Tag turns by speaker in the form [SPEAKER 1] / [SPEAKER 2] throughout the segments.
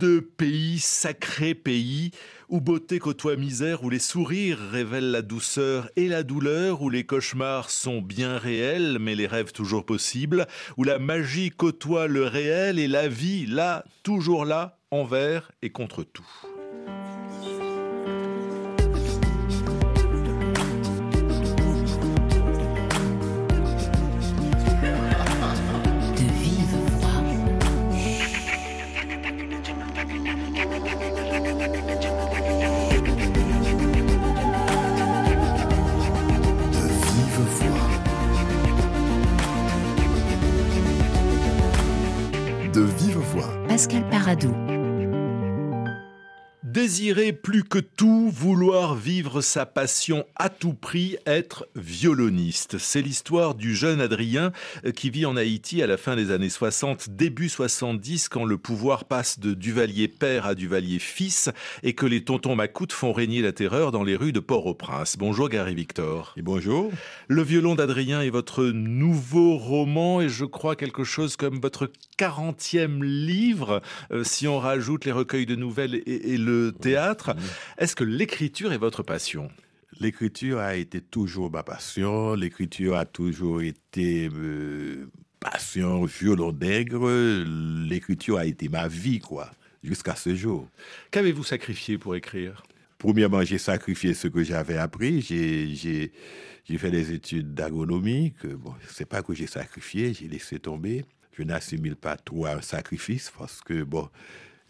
[SPEAKER 1] de pays, sacré pays, où beauté côtoie misère, où les sourires révèlent la douceur et la douleur, où les cauchemars sont bien réels, mais les rêves toujours possibles, où la magie côtoie le réel et la vie, là, toujours là, envers et contre tout.
[SPEAKER 2] Pascal Paradou.
[SPEAKER 1] Désirer plus que tout, vouloir vivre sa passion à tout prix, être violoniste. C'est l'histoire du jeune Adrien euh, qui vit en Haïti à la fin des années 60, début 70, quand le pouvoir passe de Duvalier père à Duvalier fils et que les tontons macoutes font régner la terreur dans les rues de Port-au-Prince. Bonjour Gary Victor.
[SPEAKER 3] Et bonjour.
[SPEAKER 1] Le violon d'Adrien est votre nouveau roman et je crois quelque chose comme votre 40e livre, euh, si on rajoute les recueils de nouvelles et le théâtre. Est-ce que l'écriture est votre passion?
[SPEAKER 3] L'écriture a été toujours ma passion. L'écriture a toujours été euh, passion, violon d'aigre. L'écriture a été ma vie, quoi, jusqu'à ce jour.
[SPEAKER 1] Qu'avez-vous sacrifié pour écrire?
[SPEAKER 3] Premièrement, j'ai sacrifié ce que j'avais appris. J'ai fait des études d'agronomie. Bon, c'est pas que j'ai sacrifié, j'ai laissé tomber. Je n'assimile pas trop un sacrifice parce que, bon,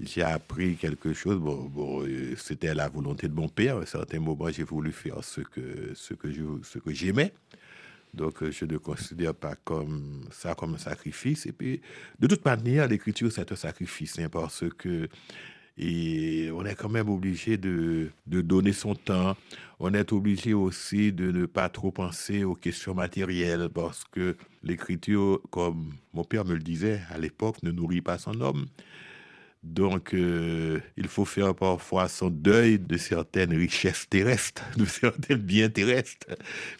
[SPEAKER 3] j'ai appris quelque chose. Euh, c'était la volonté de mon père. À un certain moment, j'ai voulu faire ce que, ce que, j'aimais. Donc, euh, je ne considère pas comme ça comme un sacrifice. Et puis, de toute manière, l'écriture, c'est un sacrifice, hein, parce que on est quand même obligé de, de, donner son temps. On est obligé aussi de ne pas trop penser aux questions matérielles, parce que l'écriture, comme mon père me le disait à l'époque, ne nourrit pas son homme. Donc, euh, il faut faire parfois son deuil de certaines richesses terrestres, de certains biens terrestres,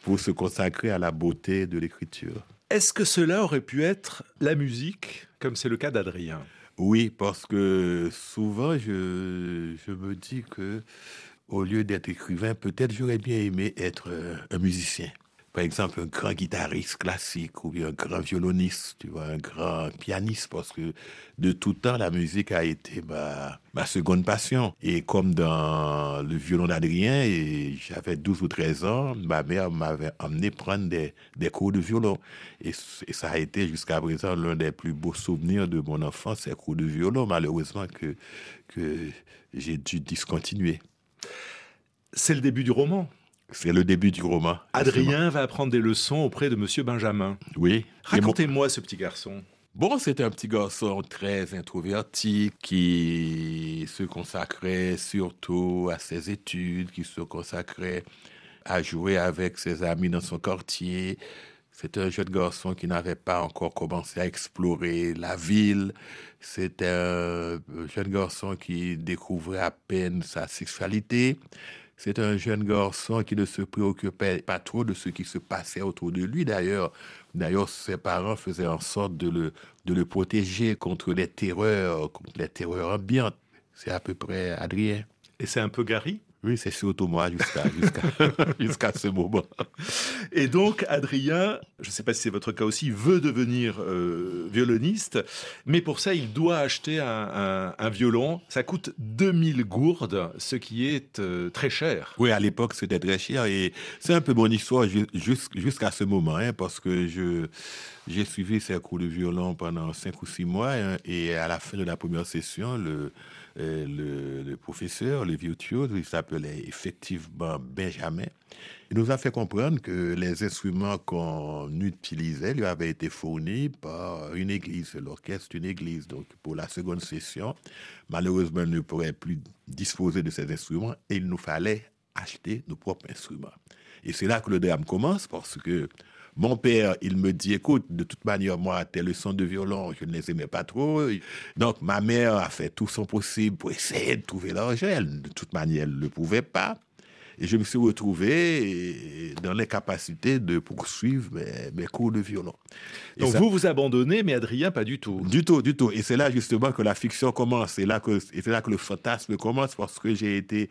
[SPEAKER 3] pour se consacrer à la beauté de l'écriture.
[SPEAKER 1] Est-ce que cela aurait pu être la musique, comme c'est le cas d'Adrien?
[SPEAKER 3] Oui, parce que souvent, je, je me dis que au lieu d'être écrivain, peut-être j'aurais bien aimé être euh, un musicien par exemple, un grand guitariste classique ou bien un grand violoniste, tu vois, un grand pianiste, parce que de tout temps, la musique a été ma, ma seconde passion. Et comme dans le violon d'Adrien, et j'avais 12 ou 13 ans, ma mère m'avait emmené prendre des, des cours de violon. Et, ça a été jusqu'à présent l'un des plus beaux souvenirs de mon enfance, ces cours de violon, malheureusement que, que j'ai dû discontinuer.
[SPEAKER 1] C'est le début du roman?
[SPEAKER 3] C'est le début du roman.
[SPEAKER 1] Adrien va apprendre des leçons auprès de Monsieur Benjamin.
[SPEAKER 3] Oui.
[SPEAKER 1] Racontez-moi ce petit garçon.
[SPEAKER 3] Bon, c'était un petit garçon très introverti qui se consacrait surtout à ses études, qui se consacrait à jouer avec ses amis dans son quartier. C'était un jeune garçon qui n'avait pas encore commencé à explorer la ville. C'était un jeune garçon qui découvrait à peine sa sexualité. C'est un jeune garçon qui ne se préoccupait pas trop de ce qui se passait autour de lui. D'ailleurs, d'ailleurs, ses parents faisaient en sorte de le, de le protéger contre les terreurs, contre les terreurs ambiantes. C'est à peu près Adrien.
[SPEAKER 1] Et c'est un peu Gary?
[SPEAKER 3] Oui, c'est surtout moi jusqu'à jusqu'à ce moment.
[SPEAKER 1] Et donc, Adrien, je ne sais pas si c'est votre cas aussi, veut devenir euh, violoniste, mais pour ça, il doit acheter un, un, violon. Ça coûte 2000 gourdes, ce qui est euh, très cher.
[SPEAKER 3] Oui, à l'époque, c'était très cher. Et c'est un peu mon histoire jusqu'à ce moment, hein, parce que je j'ai suivi ces cours de violon pendant cinq ou six mois, hein, et à la fin de la première session, le euh, le, professeur, le virtuose, il s'appelait effectivement Benjamin. Il nous a fait comprendre que les instruments qu'on utilisait lui avaient été fournis par une église, l'orchestre d'une église. Donc, pour la seconde session, malheureusement, il ne pourrait plus disposer de ces instruments et il nous fallait acheter nos propres instruments. Et c'est là que le drame commence parce que mon père, il me dit, écoute, de toute manière, moi, tes leçons de violon, je ne les aimais pas trop. Donc, ma mère a fait tout son possible pour essayer de trouver l'argent. de toute manière, elle ne le pouvait pas. Et je me suis retrouvé dans l'incapacité de poursuivre mes, cours de violon.
[SPEAKER 1] Donc vous vous abandonnez, mais Adrien pas du tout.
[SPEAKER 3] Du tout, du tout. Et c'est là justement que la fiction commence. C'est là que, c'est là que le fantasme commence parce que j'ai été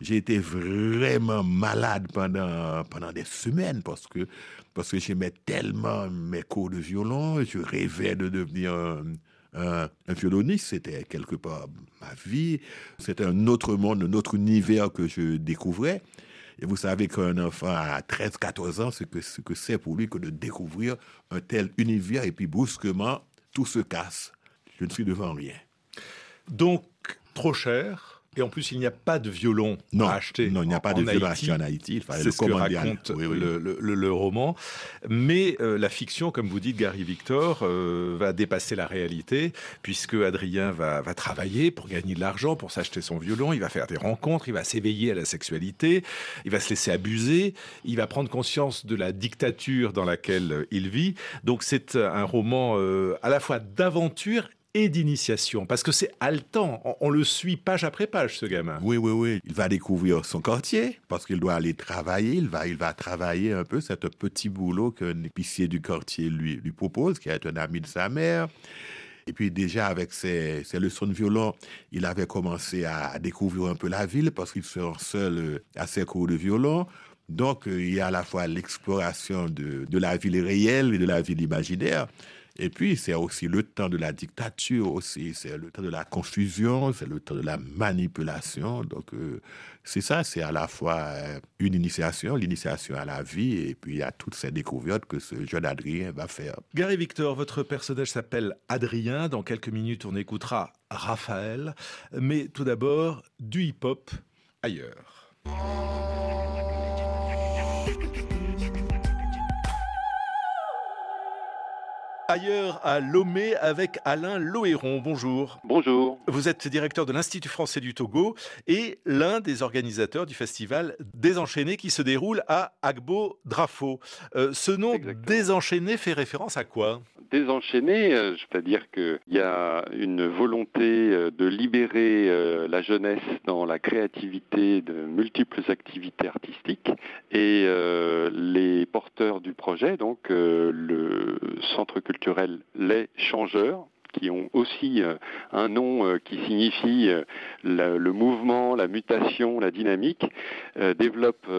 [SPEAKER 3] j'ai été vraiment malade pendant, pendant des semaines parce que, parce que j'aimais tellement mes cours de violon, je rêvais de devenir un, un, violoniste, c'était quelque part ma vie, c'était un autre monde, un autre univers que je découvrais. Et vous savez qu'un enfant à 13-14 ans, ce que c'est que c'est pour lui que de découvrir un tel univers et puis brusquement, tout se casse. Je ne suis devant rien.
[SPEAKER 1] Donc, trop cher et en plus, il n'y a pas de violon à acheter.
[SPEAKER 3] Non, il n'y a pas de violon à acheter en Haïti.
[SPEAKER 1] C'est ce que raconte Le, roman. Mais euh, la fiction, comme vous dites, Gary Victor, euh, va dépasser la réalité, puisque Adrien va, va travailler pour gagner de l'argent, pour s'acheter son violon. Il va faire des rencontres, il va s'éveiller à la sexualité, il va se laisser abuser, il va prendre conscience de la dictature dans laquelle il vit. Donc c'est un roman euh, à la fois d'aventure et d'initiation Parce que c'est haletant, on, le suit page après page, ce gamin.
[SPEAKER 3] Oui, oui, oui. Il va découvrir son quartier parce qu'il doit aller travailler. Il va, il va travailler un peu, c'est un petit boulot qu'un épicier du quartier lui, lui propose, qui est un ami de sa mère. Et puis déjà avec ses, ses, leçons de violon, il avait commencé à découvrir un peu la ville parce qu'il se rend seul euh, à ses cours de violon. Donc euh, il y a à la fois l'exploration de, de la ville réelle et de la ville imaginaire. Et puis, c'est aussi le temps de la dictature, aussi, c'est le temps de la confusion, c'est le temps de la manipulation. Donc, euh, c'est ça, c'est à la fois euh, une initiation, l'initiation à la vie, et puis a toutes ces découvertes que ce jeune Adrien va faire.
[SPEAKER 1] Gary Victor, votre personnage s'appelle Adrien. Dans quelques minutes, on écoutera Raphaël. Mais tout d'abord, du hip-hop ailleurs. Ailleurs à Lomé avec Alain Lohéron. Bonjour.
[SPEAKER 4] Bonjour.
[SPEAKER 1] Vous êtes directeur de l'Institut français du Togo et l'un des organisateurs du festival Désenchaîné qui se déroule à Agbo Drafo. Euh, ce nom Désenchaîné fait référence à quoi?
[SPEAKER 4] Désenchaîné, euh, je veux dire qu'il y a une volonté euh, de libérer la jeunesse dans la créativité de multiples activités artistiques et les porteurs du projet, donc le centre culturel Les Changeurs, qui ont aussi euh, un nom euh, qui signifie euh, le mouvement, la mutation, la dynamique, développent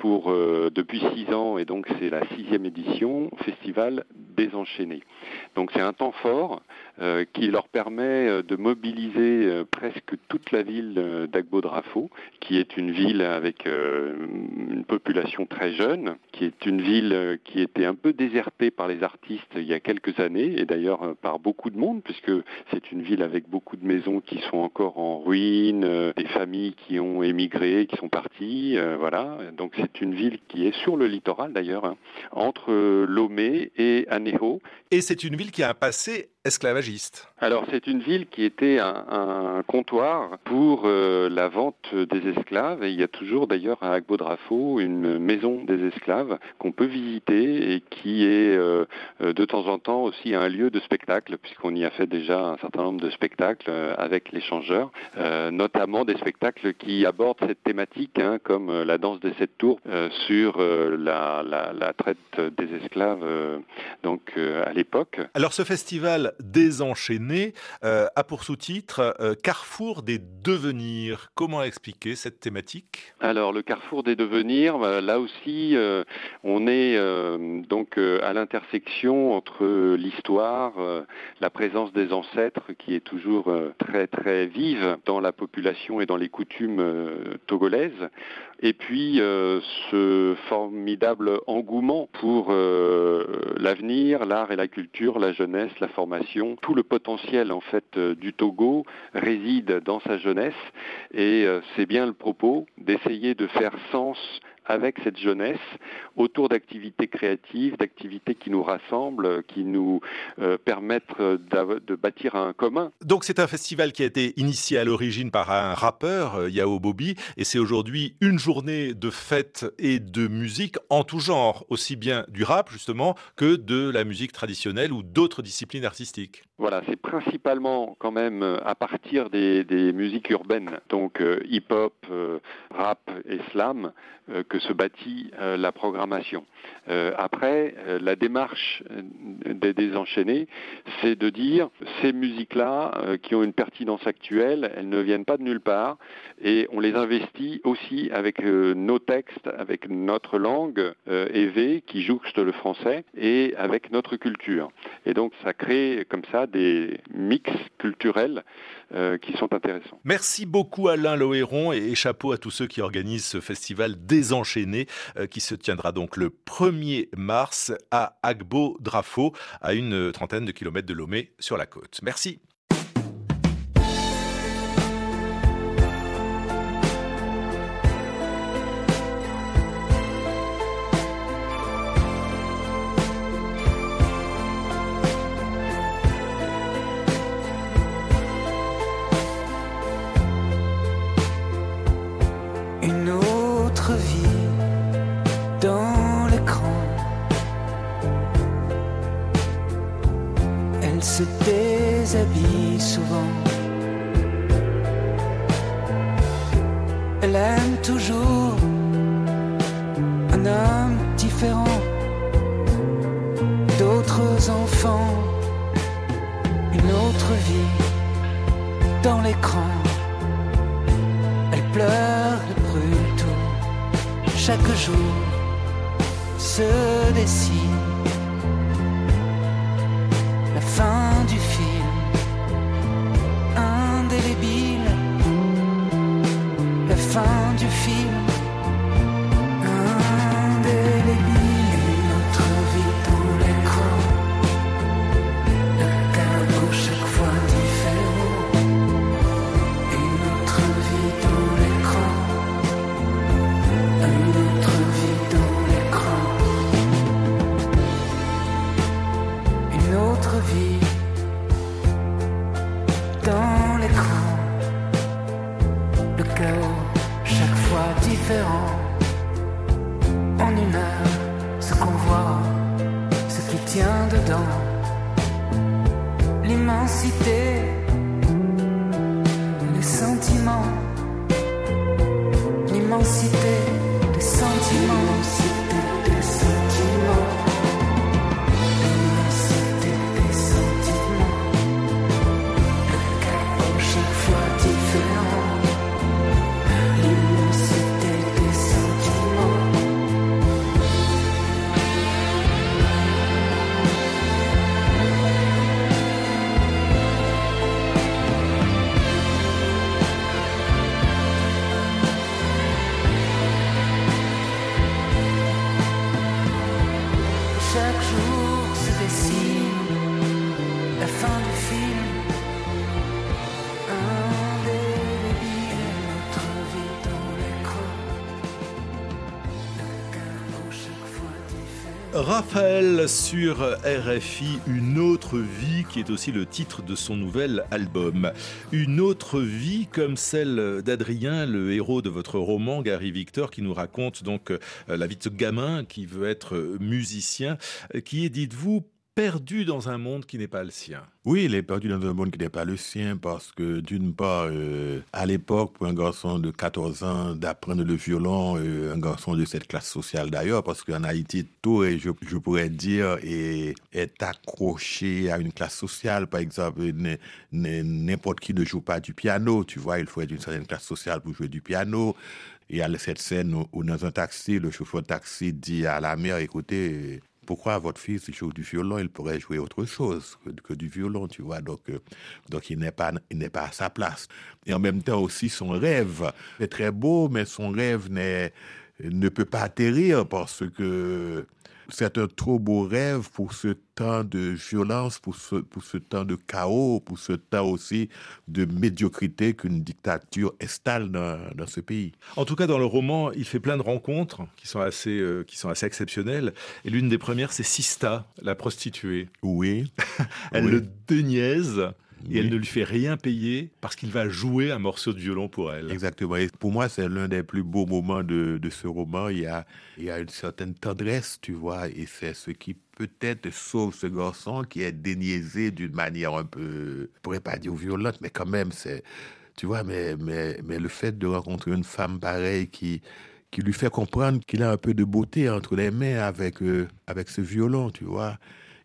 [SPEAKER 4] pour depuis six ans, et donc c'est la sixième édition, Festival Désenchaîné. Donc c'est un temps fort euh, qui leur permet euh, de mobiliser euh, presque toute la ville d'Agbo-Drafo, qui est une ville avec une population très jeune, qui est une ville qui était un peu désertée par les artistes il y a quelques années, et d'ailleurs par beaucoup de monde, puisque c'est une ville avec beaucoup de maisons qui sont encore en ruine, des familles qui ont émigré, qui sont parties, voilà. Donc une ville qui est sur le littoral d'ailleurs, hein, entre Lomé et Aného.
[SPEAKER 1] Et c'est une ville qui a un passé esclavagiste.
[SPEAKER 4] Alors c'est une ville qui était un, comptoir pour euh, la vente des esclaves et il y a toujours d'ailleurs à Agbodrafo une maison des esclaves qu'on peut visiter et qui est euh, euh, de temps en temps aussi un lieu de spectacle puisqu'on y a fait déjà un certain nombre de spectacles avec les changeurs, notamment des spectacles qui abordent cette thématique hein, comme la danse des sept tours sur la, la, traite des esclaves donc à l'époque.
[SPEAKER 1] Alors ce festival désenchaîné euh, a pour sous-titre euh, Carrefour des devenirs. Comment expliquer cette thématique?
[SPEAKER 4] Alors le Carrefour des devenirs, là aussi, euh, on est donc à l'intersection entre l'histoire, la présence des ancêtres qui est toujours très très vive dans la population et dans les coutumes togolaises, et puis ce formidable engouement pour l'avenir, l'art et la culture, la jeunesse, la formation tout le potentiel en fait euh, du Togo réside dans sa jeunesse. Et euh, c'est bien le propos d'essayer de faire sens avec cette jeunesse autour d'activités créatives, d'activités qui nous rassemblent, qui nous euh, permettent de bâtir un commun.
[SPEAKER 5] Donc c'est un festival qui a été initié à l'origine par un rappeur, euh, Yao Bobby, et c'est aujourd'hui une journée de fête et de musique en tout genre, aussi bien du rap justement que de la musique traditionnelle ou d'autres disciplines artistiques.
[SPEAKER 4] Voilà, c'est principalement quand même euh, à partir des, musiques urbaines, donc euh, hip-hop, euh, rap et slam, que se bâtit la programmation. après, la démarche des désenchaînés, c'est de dire ces musiques-là, qui ont une pertinence actuelle, elles ne viennent pas de nulle part, et on les investit aussi avec nos textes, avec notre langue évée qui jouxte le français, et avec notre culture. Et donc ça crée comme ça des mix culturels euh.
[SPEAKER 5] Merci beaucoup Alain Lohéron et chapeau à tous ceux qui organisent ce festival désenchaîné euh, qui se tiendra donc le 1er mars à Agbo-Drafo, à une trentaine de kilomètres de Lomé sur la côte. Merci. elle se déshabille souvent. Elle aime toujours un homme différent d'autres enfants, une autre vie dans l'écran. Elle pleure, elle brûle tout, chaque jour se dessine feel Raphaël sur RFI, Une autre vie, qui est aussi le titre de son nouvel album. Une autre vie comme celle d'Adrien, le héros de votre roman, Gary Victor, qui nous raconte donc euh, la vie de ce gamin qui veut être musicien, qui est, dites-vous, perdu dans un monde qui n'est pas le sien.
[SPEAKER 3] Oui, il est perdu dans un monde qui n'est pas le sien parce que d'une part, euh, à l'époque, pour un garçon de 14 ans d'apprendre le violon, euh, un garçon de cette classe sociale d'ailleurs, parce qu'en Haïti, tout, et je, pourrais dire, est, est, accroché à une classe sociale. Par exemple, n'importe qui ne joue pas du piano, tu vois, il faut être d'une certaine classe sociale pour jouer du piano. Et a cette scène où, dans un taxi, le chauffeur de taxi dit à la mère, écoutez, pourquoi votre fils joue du violon, il pourrait jouer autre chose que, du violon, tu vois. Donc, euh, donc il n'est pas, il n'est pas à sa place. Et en même temps aussi, son rêve est très beau, mais son rêve n'est, ne peut pas atterrir parce que c'est un trop beau rêve pour ce temps de violence, pour ce, pour ce temps de chaos, pour ce temps aussi de médiocrité qu'une dictature installe dans, dans, ce pays.
[SPEAKER 1] En tout cas, dans le roman, il fait plein de rencontres qui sont assez, euh, qui sont assez exceptionnelles. Et l'une des premières, c'est Sista, la prostituée.
[SPEAKER 3] Oui.
[SPEAKER 1] Elle le déniaise et elle ne lui fait rien payer parce qu'il va jouer un morceau de violon pour elle.
[SPEAKER 3] Exactement. Et pour moi, c'est l'un des plus beaux moments de, de, ce roman. Il y, a, il y a une certaine tendresse, tu vois, et c'est ce qui peut-être sauve ce garçon qui est déniaisé d'une manière un peu, je pourrais pas dire violente, mais quand même, c'est, tu vois, mais, mais, mais le fait de rencontrer une femme pareille qui, qui lui fait comprendre qu'il a un peu de beauté entre les mains avec, euh, avec ce violon, tu vois.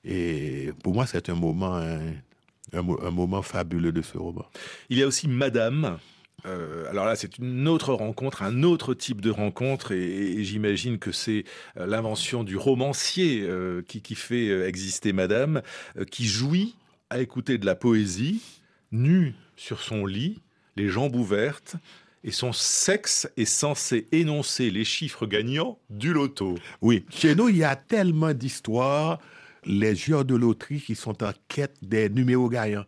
[SPEAKER 3] Et pour moi, c'est un moment hein, un, moment fabuleux de ce roman.
[SPEAKER 1] Il y a aussi Madame. Euh, alors là, c'est une autre rencontre, un autre type de rencontre, et, j'imagine que c'est euh, l'invention du romancier euh, qui, qui, fait exister Madame, qui jouit à écouter de la poésie, nue sur son lit, les jambes ouvertes, et son sexe est censé énoncer les chiffres gagnants du loto.
[SPEAKER 3] Oui, chez nous, il y a tellement d'histoires les joueurs de loterie qui sont en quête des numéros gagnants.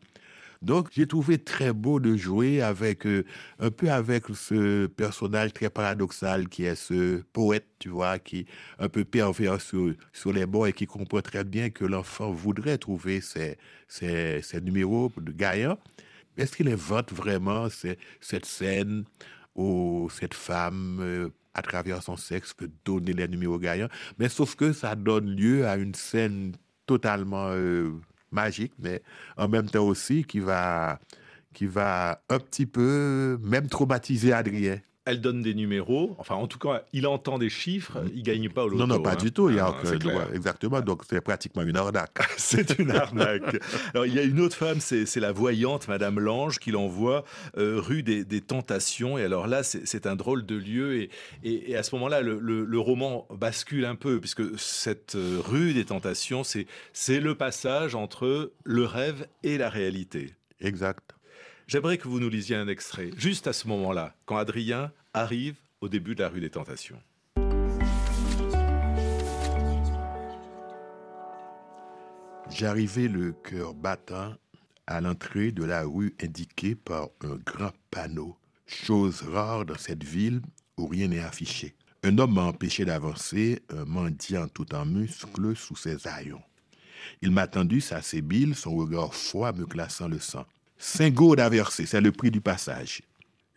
[SPEAKER 3] Donc, j'ai trouvé très beau de jouer avec, euh, un peu avec ce personnage très paradoxal qui est ce poète, tu vois, qui un peu pervers sur, sur les bords et qui comprend très bien que l'enfant voudrait trouver ces numéros de gagnants. Est-ce qu'il invente vraiment cette scène où cette femme, euh, à travers son sexe, peut donner les numéros gagnants? Mais sauf que ça donne lieu à une scène totalement euh, magique, mais en même temps aussi qui va, qui va un petit peu même traumatiser Adrien
[SPEAKER 1] elle donne des numéros. Enfin, en tout cas, il entend des chiffres. Il gagne pas au loto.
[SPEAKER 3] Non, non, pas
[SPEAKER 1] hein.
[SPEAKER 3] du tout. Il y a ah, exactement. Donc, c'est pratiquement une arnaque.
[SPEAKER 1] c'est une arnaque. Alors, il y a une autre femme, c'est la voyante, Madame Lange, qui l'envoie euh, rue des, Tentations. Et alors là, c'est un drôle de lieu. Et, et, à ce moment-là, le, roman bascule un peu, puisque cette euh, rue des Tentations, c'est le passage entre le rêve et la réalité.
[SPEAKER 3] Exact.
[SPEAKER 1] J'aimerais que vous nous lisiez un extrait, juste à ce moment-là, quand Adrien arrive au début de la rue des Tentations.
[SPEAKER 3] J'arrivais le cœur battant à l'entrée de la rue indiquée par un grand panneau, chose rare dans cette ville où rien n'est affiché. Un homme m'a empêché d'avancer, un mendiant tout en muscles sous ses haillons. Il m'a tendu sa sébile, son regard froid me glaçant le sang. Cinq gourdes à c'est le prix du passage.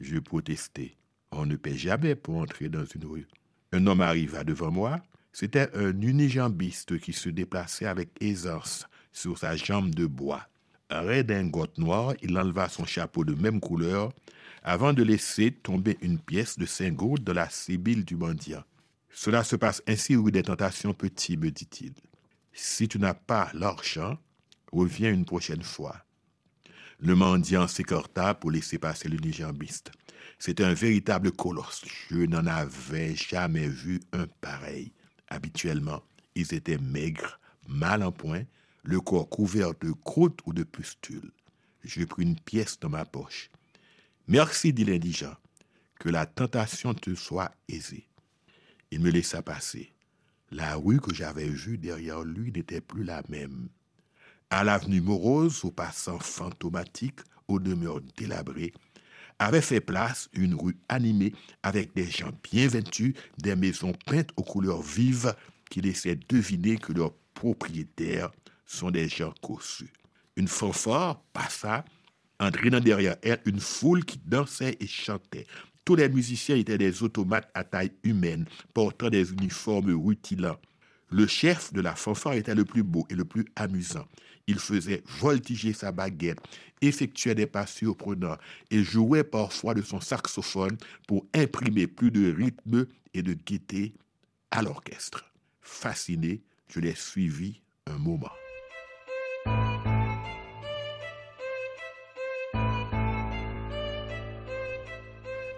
[SPEAKER 3] Je protestais. On ne paie jamais pour entrer dans une rue. Un homme arriva devant moi. C'était un unijambiste qui se déplaçait avec aisance sur sa jambe de bois. Un redingote noir, il enleva son chapeau de même couleur avant de laisser tomber une pièce de cinq gourdes dans la sébile du mendiant. Cela se passe ainsi rue des tentations petit, me dit-il. Si tu n'as pas l'argent, reviens une prochaine fois. Le mendiant s'écorta pour laisser passer l'unijambiste. C'était un véritable colosse. Je n'en avais jamais vu un pareil. Habituellement, ils étaient maigres, mal en point, le corps couvert de croûte ou de pustules. Je pris une pièce dans ma poche. Merci, dit l'indigent. Que la tentation te soit aisée. Il me laissa passer. La rue que j'avais vue derrière lui n'était plus la même. À l'avenue morose, aux passants fantomatiques, aux demeures délabrées, avait fait place une rue animée avec des gens bien vêtus, des maisons peintes aux couleurs vives qui laissaient deviner que leurs propriétaires sont des gens cossus. Une fanfare passa, entraînant derrière elle une foule qui dansait et chantait. Tous les musiciens étaient des automates à taille humaine, portant des uniformes rutilants. Le chef de la fanfare était le plus beau et le plus amusant. Il faisait voltiger sa baguette, effectuait des pas surprenants et jouait parfois de son saxophone pour imprimer plus de rythme et de gaieté à l'orchestre. Fasciné, je l'ai suivi un moment.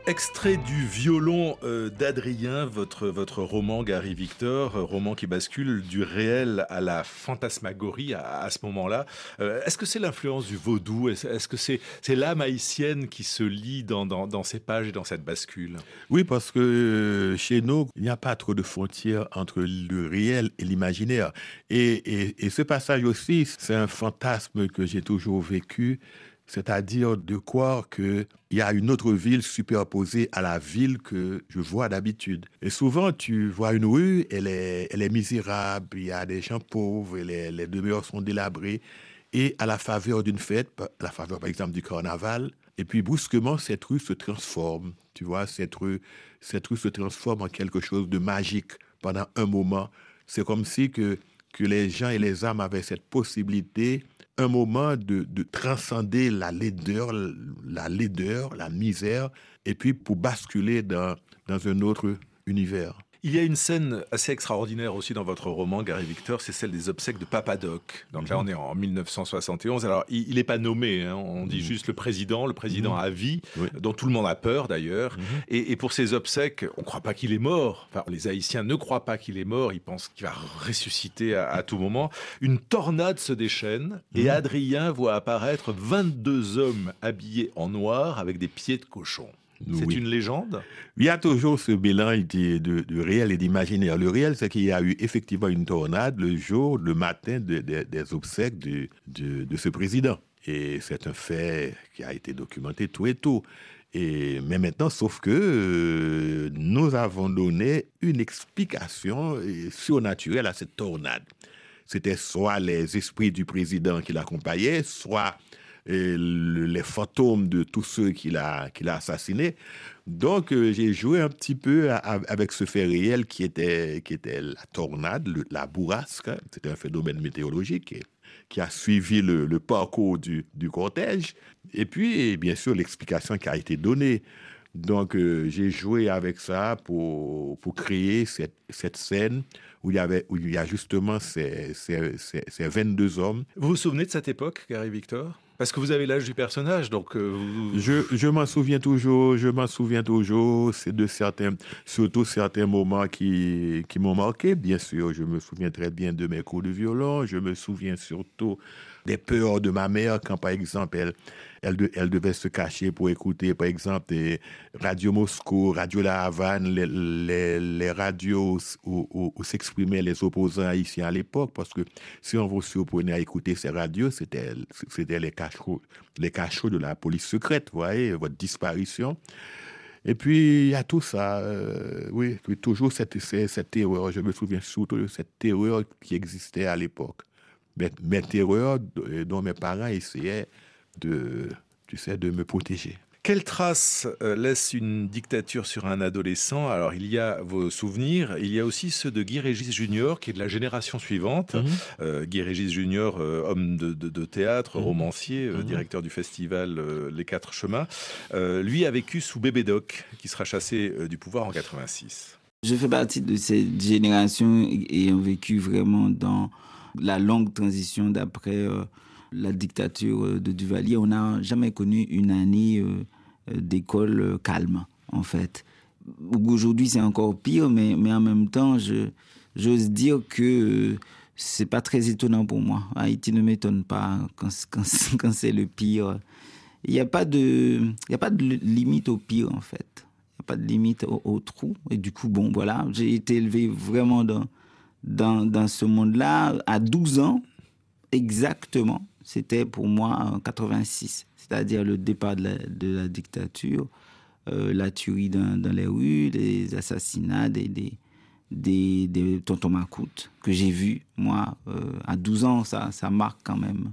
[SPEAKER 1] Extrait du violon euh, d'Adrien, votre, votre roman Gary Victor, euh, roman qui bascule du réel à la fantasmagorie à, ce moment-là. Euh, est-ce que c'est l'influence du vaudou? Est-ce que c'est l'âme haïtienne qui se lit dans, dans, ces pages et dans cette bascule?
[SPEAKER 3] Oui, parce que chez nous, il n'y a pas trop de frontières entre le réel et l'imaginaire. Et, et ce passage aussi, c'est un fantasme que j'ai toujours vécu c'est-à-dire de croire qu'il y a une autre ville superposée à la ville que je vois d'habitude. Et souvent, tu vois une rue, elle est, elle est misérable, il y a des gens pauvres, les, les demeures sont délabrées, et à la faveur d'une fête, à la faveur par exemple du carnaval, et puis brusquement, cette rue se transforme. Tu vois, cette rue, cette rue se transforme en quelque chose de magique pendant un moment. C'est comme si que, que les gens et les âmes avaient cette possibilité un moment de, transcender la laideur, la laideur, la misère, et puis pour basculer dans, dans un autre univers.
[SPEAKER 1] Il y a une scène assez extraordinaire aussi dans votre roman, Gary Victor, c'est celle des obsèques de Papadoc. Donc là, mhm. on est en 1971. Alors, il n'est pas nommé, hein. on dit mhm. juste le président, le président mhm. à vie, dont tout le monde a peur d'ailleurs. Et, pour ces obsèques, on ne croit pas qu'il est mort. Enfin, les Haïtiens ne croient pas qu'il est mort, ils pensent qu'il va ressusciter à, à, tout moment. Une tornade se déchaîne et Adrien voit apparaître 22 hommes habillés en noir avec des pieds de cochon. C'est une légende
[SPEAKER 3] Il y a toujours ce mélange de, réel et d'imaginaire. Le réel, c'est qu'il y a eu effectivement une tornade le jour, le matin des obsèques de, de, ce président. Et c'est un fait qui a été documenté tout et tout. Et, mais maintenant, sauf que euh, nous avons donné une explication euh, surnaturelle à cette tornade. C'était soit les esprits du président qui l'accompagnaient, soit et les fantômes de tous ceux qu'il a, qu'il a assassinés. Donc, euh, j'ai joué un petit peu avec ce fait réel qui était, qui était la tornade, la bourrasque. C'était un phénomène météorologique qui a suivi le, parcours du, du, cortège. Et puis, bien sûr, l'explication qui a été donnée. Donc, euh, j'ai joué avec ça pour, pour créer cette, cette scène où il y, avait, où il y a justement ces, ces, ces, ces 22 hommes.
[SPEAKER 1] Vous vous souvenez de cette époque, Gary Victor? Parce que vous avez l'âge du personnage, donc. Euh,
[SPEAKER 3] je, je m'en souviens toujours, je m'en souviens toujours. C'est de certains, surtout certains moments qui, qui m'ont marqué, bien sûr. Je me souviens très bien de mes cours de violon. Je me souviens surtout des peurs de ma mère quand, par exemple, elle, elle, devait se cacher pour écouter, par exemple, Radio Moscou, Radio La Havane, les, radios où, s'exprimaient les opposants haïtiens à l'époque, parce que si on vous surprenait à écouter ces radios, c'était les cachots, les cachots de la police secrète, vous voyez, votre disparition. Et puis, il y a tout ça. Euh, oui, toujours cette, cette terreur. Je me souviens surtout de cette terreur qui existait à l'époque mes, terreurs dont mes parents essayaient de, tu sais, de me protéger.
[SPEAKER 1] Quelle trace euh, laisse une dictature sur un adolescent? Alors, il y a vos souvenirs, il y a aussi ceux de Guy Régis Junior, qui est de la génération suivante. Mhm. Euh, Guy Régis Junior, euh, homme de, théâtre, mhm. romancier, mhm. directeur du festival Les Quatre Chemins, lui a vécu sous Bébé Doc, qui sera chassé du pouvoir en 86.
[SPEAKER 6] Je fais partie de cette génération ayant vécu vraiment dans la longue transition d'après euh, la dictature euh, de Duvalier, on n'a jamais connu une année euh, d'école calme, en fait. Aujourd'hui, c'est encore pire, mais, mais en même temps, j'ose dire que c'est pas très étonnant pour moi. Haïti ne m'étonne pas quand, c'est le pire. Il n'y a, pas de, a pas de limite au pire, en fait. Il n'y a pas de limite au, trou. Et du coup, bon, voilà, j'ai été élevé vraiment dans, dans, ce monde-là à 12 ans, exactement. C'était pour moi en 86, c'est-à-dire le départ de la, dictature, euh, la tuerie dans, les rues, les assassinats des, des, des, tontons Macoute que j'ai vu, moi, euh, à 12 ans, ça, ça marque quand même.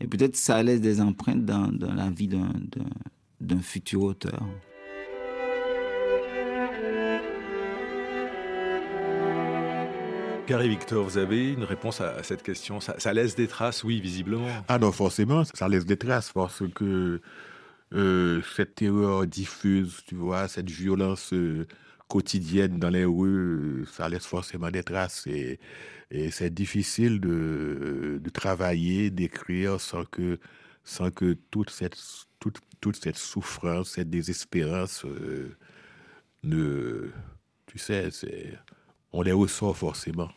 [SPEAKER 6] Et peut-être ça laisse des empreintes dans, dans la vie d'un futur auteur.
[SPEAKER 1] Gary Victor, vous avez une réponse à, cette question ça, laisse des traces, oui, visiblement.
[SPEAKER 3] Ah non, forcément, ça laisse des traces parce que euh, cette terreur diffuse, tu vois, cette violence euh, quotidienne dans les rues, ça laisse forcément des traces et, c'est difficile de, travailler, d'écrire sans que sans que toute cette, toute, toute cette souffrance, cette désespérance euh, ne... Tu sais, c'est, on les ressort forcément.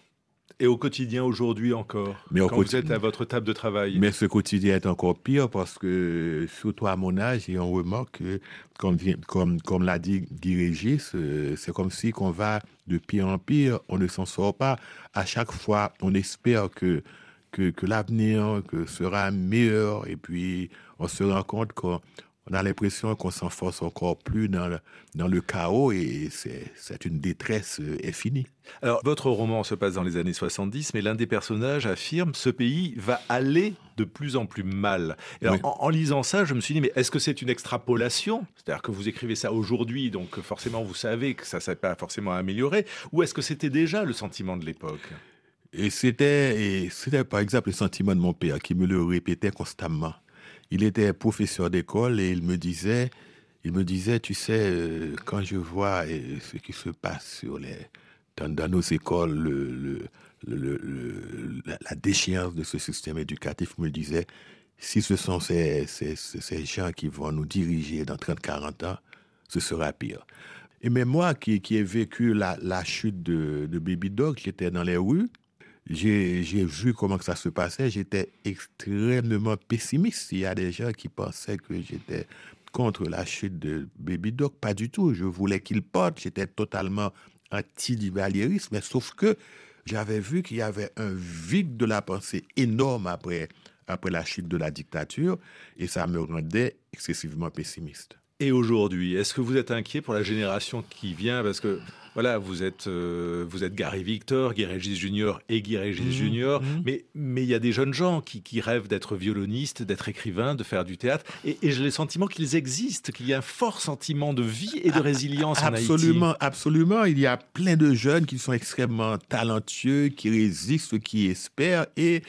[SPEAKER 1] Et au quotidien aujourd'hui encore, mais quand vous êtes à votre table de travail
[SPEAKER 3] Mais ce quotidien est encore pire parce que, surtout à mon âge, et on remarque que, comme, comme, comme l'a dit Guy Régis, euh, c'est comme si qu'on va de pire en pire, on ne s'en sort pas. À chaque fois, on espère que, que, que l'avenir que sera meilleur et puis on se rend compte qu'on on a l'impression qu'on s'enfonce encore plus dans le, dans le chaos et c'est une détresse euh, infinie.
[SPEAKER 1] Alors, votre roman se passe dans les années 70, mais l'un des personnages affirme ce pays va aller de plus en plus mal. en, lisant ça, je me suis dit, mais est-ce que c'est une extrapolation? C'est-à-dire que vous écrivez ça aujourd'hui, donc forcément vous savez que ça ne s'est pas forcément amélioré, ou est-ce que c'était déjà le sentiment de l'époque?
[SPEAKER 3] Et c'était, c'était par exemple le sentiment de mon père qui me le répétait constamment il était professeur d'école et il me disait, il me disait, tu sais, euh, quand je vois euh, ce qui se passe sur les, dans, nos écoles, le, la, déchéance de ce système éducatif, me disait, si ce sont ces, ces, ces, gens qui vont nous diriger dans 30-40 ans, ce sera pire. Et même moi qui, qui ai vécu la, la chute de, de Baby Dog, j'étais dans les rues, j'ai vu comment ça se passait, j'étais extrêmement pessimiste. Il y a des gens qui pensaient que j'étais contre la chute de Baby Doc. Pas du tout. Je voulais qu'il porte. J'étais totalement anti-duvalierisme. Mais sauf que j'avais vu qu'il y avait un vide de la pensée énorme après, après la chute de la dictature. Et ça me rendait excessivement pessimiste.
[SPEAKER 1] Et aujourd'hui, est-ce que vous êtes inquiet pour la génération qui vient? Parce que voilà, vous êtes, euh, vous êtes Gary Victor, Guy Régis Junior et Guy Régis mmh, Junior, mmh. mais mais il y a des jeunes gens qui, rêvent d'être violonistes, d'être écrivains, de faire du théâtre, et, j'ai le sentiment qu'ils existent, qu'il y a un fort sentiment de vie et de résilience
[SPEAKER 3] absolument,
[SPEAKER 1] en Haïti.
[SPEAKER 3] Absolument, il y a plein de jeunes qui sont extrêmement talentueux, qui résistent, qui espèrent, et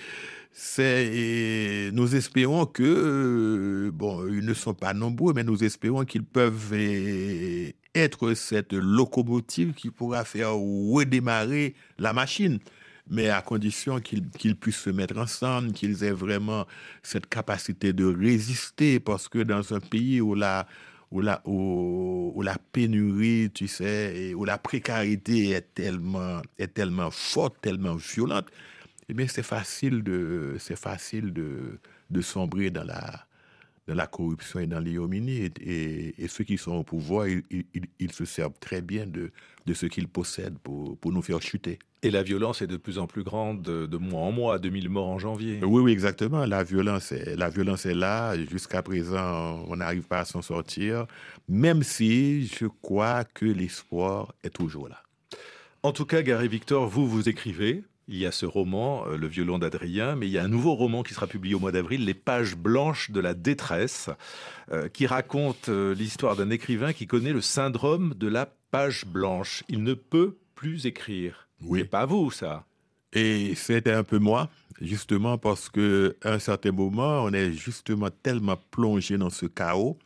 [SPEAKER 3] nous espérons que euh, bon ils ne sont pas nombreux mais nous espérons qu'ils peuvent être cette locomotive qui pourra faire redémarrer la machine. Mais à condition qu'ils puissent se mettre ensemble, qu'ils aient vraiment cette capacité de résister, parce que dans un pays où la, où la, où, la pénurie, tu sais, où la précarité est tellement, est tellement forte, tellement violente, eh bien, c'est facile de, c'est facile de, de sombrer dans la, dans la corruption et dans l'ignominie. Et, et, ceux qui sont au pouvoir, ils, ils, se servent très bien de, de ce qu'ils possèdent pour, pour nous faire chuter.
[SPEAKER 1] Et la violence est de plus en plus grande de, mois en mois, 2000 morts en janvier.
[SPEAKER 3] Oui, oui, exactement. La violence est, la violence est là. Jusqu'à présent, on n'arrive pas à s'en sortir, même si je crois que l'espoir est toujours là.
[SPEAKER 1] En tout cas, Gary Victor, vous, vous écrivez, il y a ce roman, euh, Le violon d'Adrien, mais il y a un nouveau roman qui sera publié au mois d'avril, Les pages blanches de la détresse, euh, qui raconte euh, l'histoire d'un écrivain qui connaît le syndrome de la page blanche. Il ne peut plus écrire.
[SPEAKER 3] Oui.
[SPEAKER 1] C'est pas vous, ça.
[SPEAKER 3] Et c'était un peu moi, justement parce que à un certain moment, on est justement tellement plongé dans ce chaos,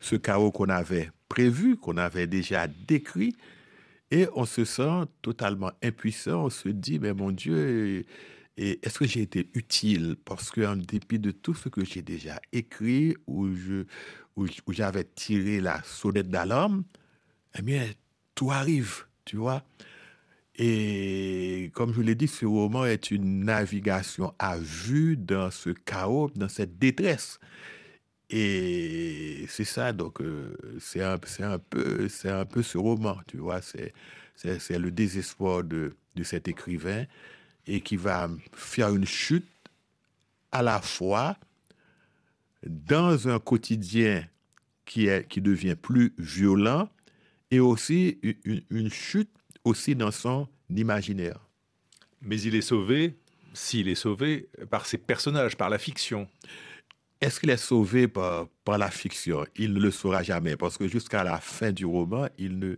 [SPEAKER 3] ce chaos qu'on avait prévu, qu'on avait déjà décrit, et on se sent totalement impuissant. On se dit, mais mon Dieu, est-ce que j'ai été utile? Parce qu'en dépit de tout ce que j'ai déjà écrit, où, où, j'avais tiré la sonnette d'alarme, eh bien, tout arrive, tu vois? Et comme je l'ai dit, ce roman est une navigation à vue dans ce chaos, dans cette détresse. Et c'est ça, donc euh, c'est un, un, peu, un peu ce roman, tu vois, c'est, c'est, le désespoir de, cet écrivain et qui va faire une chute à la fois dans un quotidien qui, est, qui devient plus violent et aussi une, une chute aussi dans son imaginaire.
[SPEAKER 1] Mais il est sauvé, s'il est sauvé, par ses personnages, par la fiction.
[SPEAKER 3] Est-ce qu'il est sauvé par, par la fiction? Il ne le saura jamais, parce que jusqu'à la fin du roman, il ne,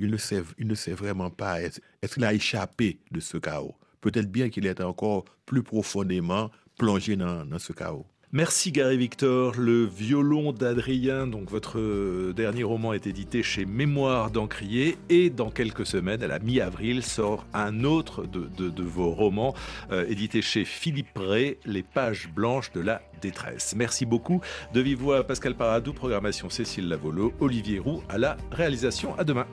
[SPEAKER 3] il ne, sait, il ne sait vraiment pas. Est-ce qu'il a échappé de ce chaos? Peut-être bien qu'il est encore plus profondément plongé dans, dans ce chaos.
[SPEAKER 1] Merci Gary Victor. Le violon d'Adrien, donc votre euh, dernier roman est édité chez Mémoire d'Encrier et dans quelques semaines, à la mi-avril, sort un autre de, vos romans euh, édité chez Philippe Ray, Les pages blanches de la détresse. Merci beaucoup. De vive voix Pascal Paradou, programmation Cécile Lavolo, Olivier Roux à la réalisation. À demain.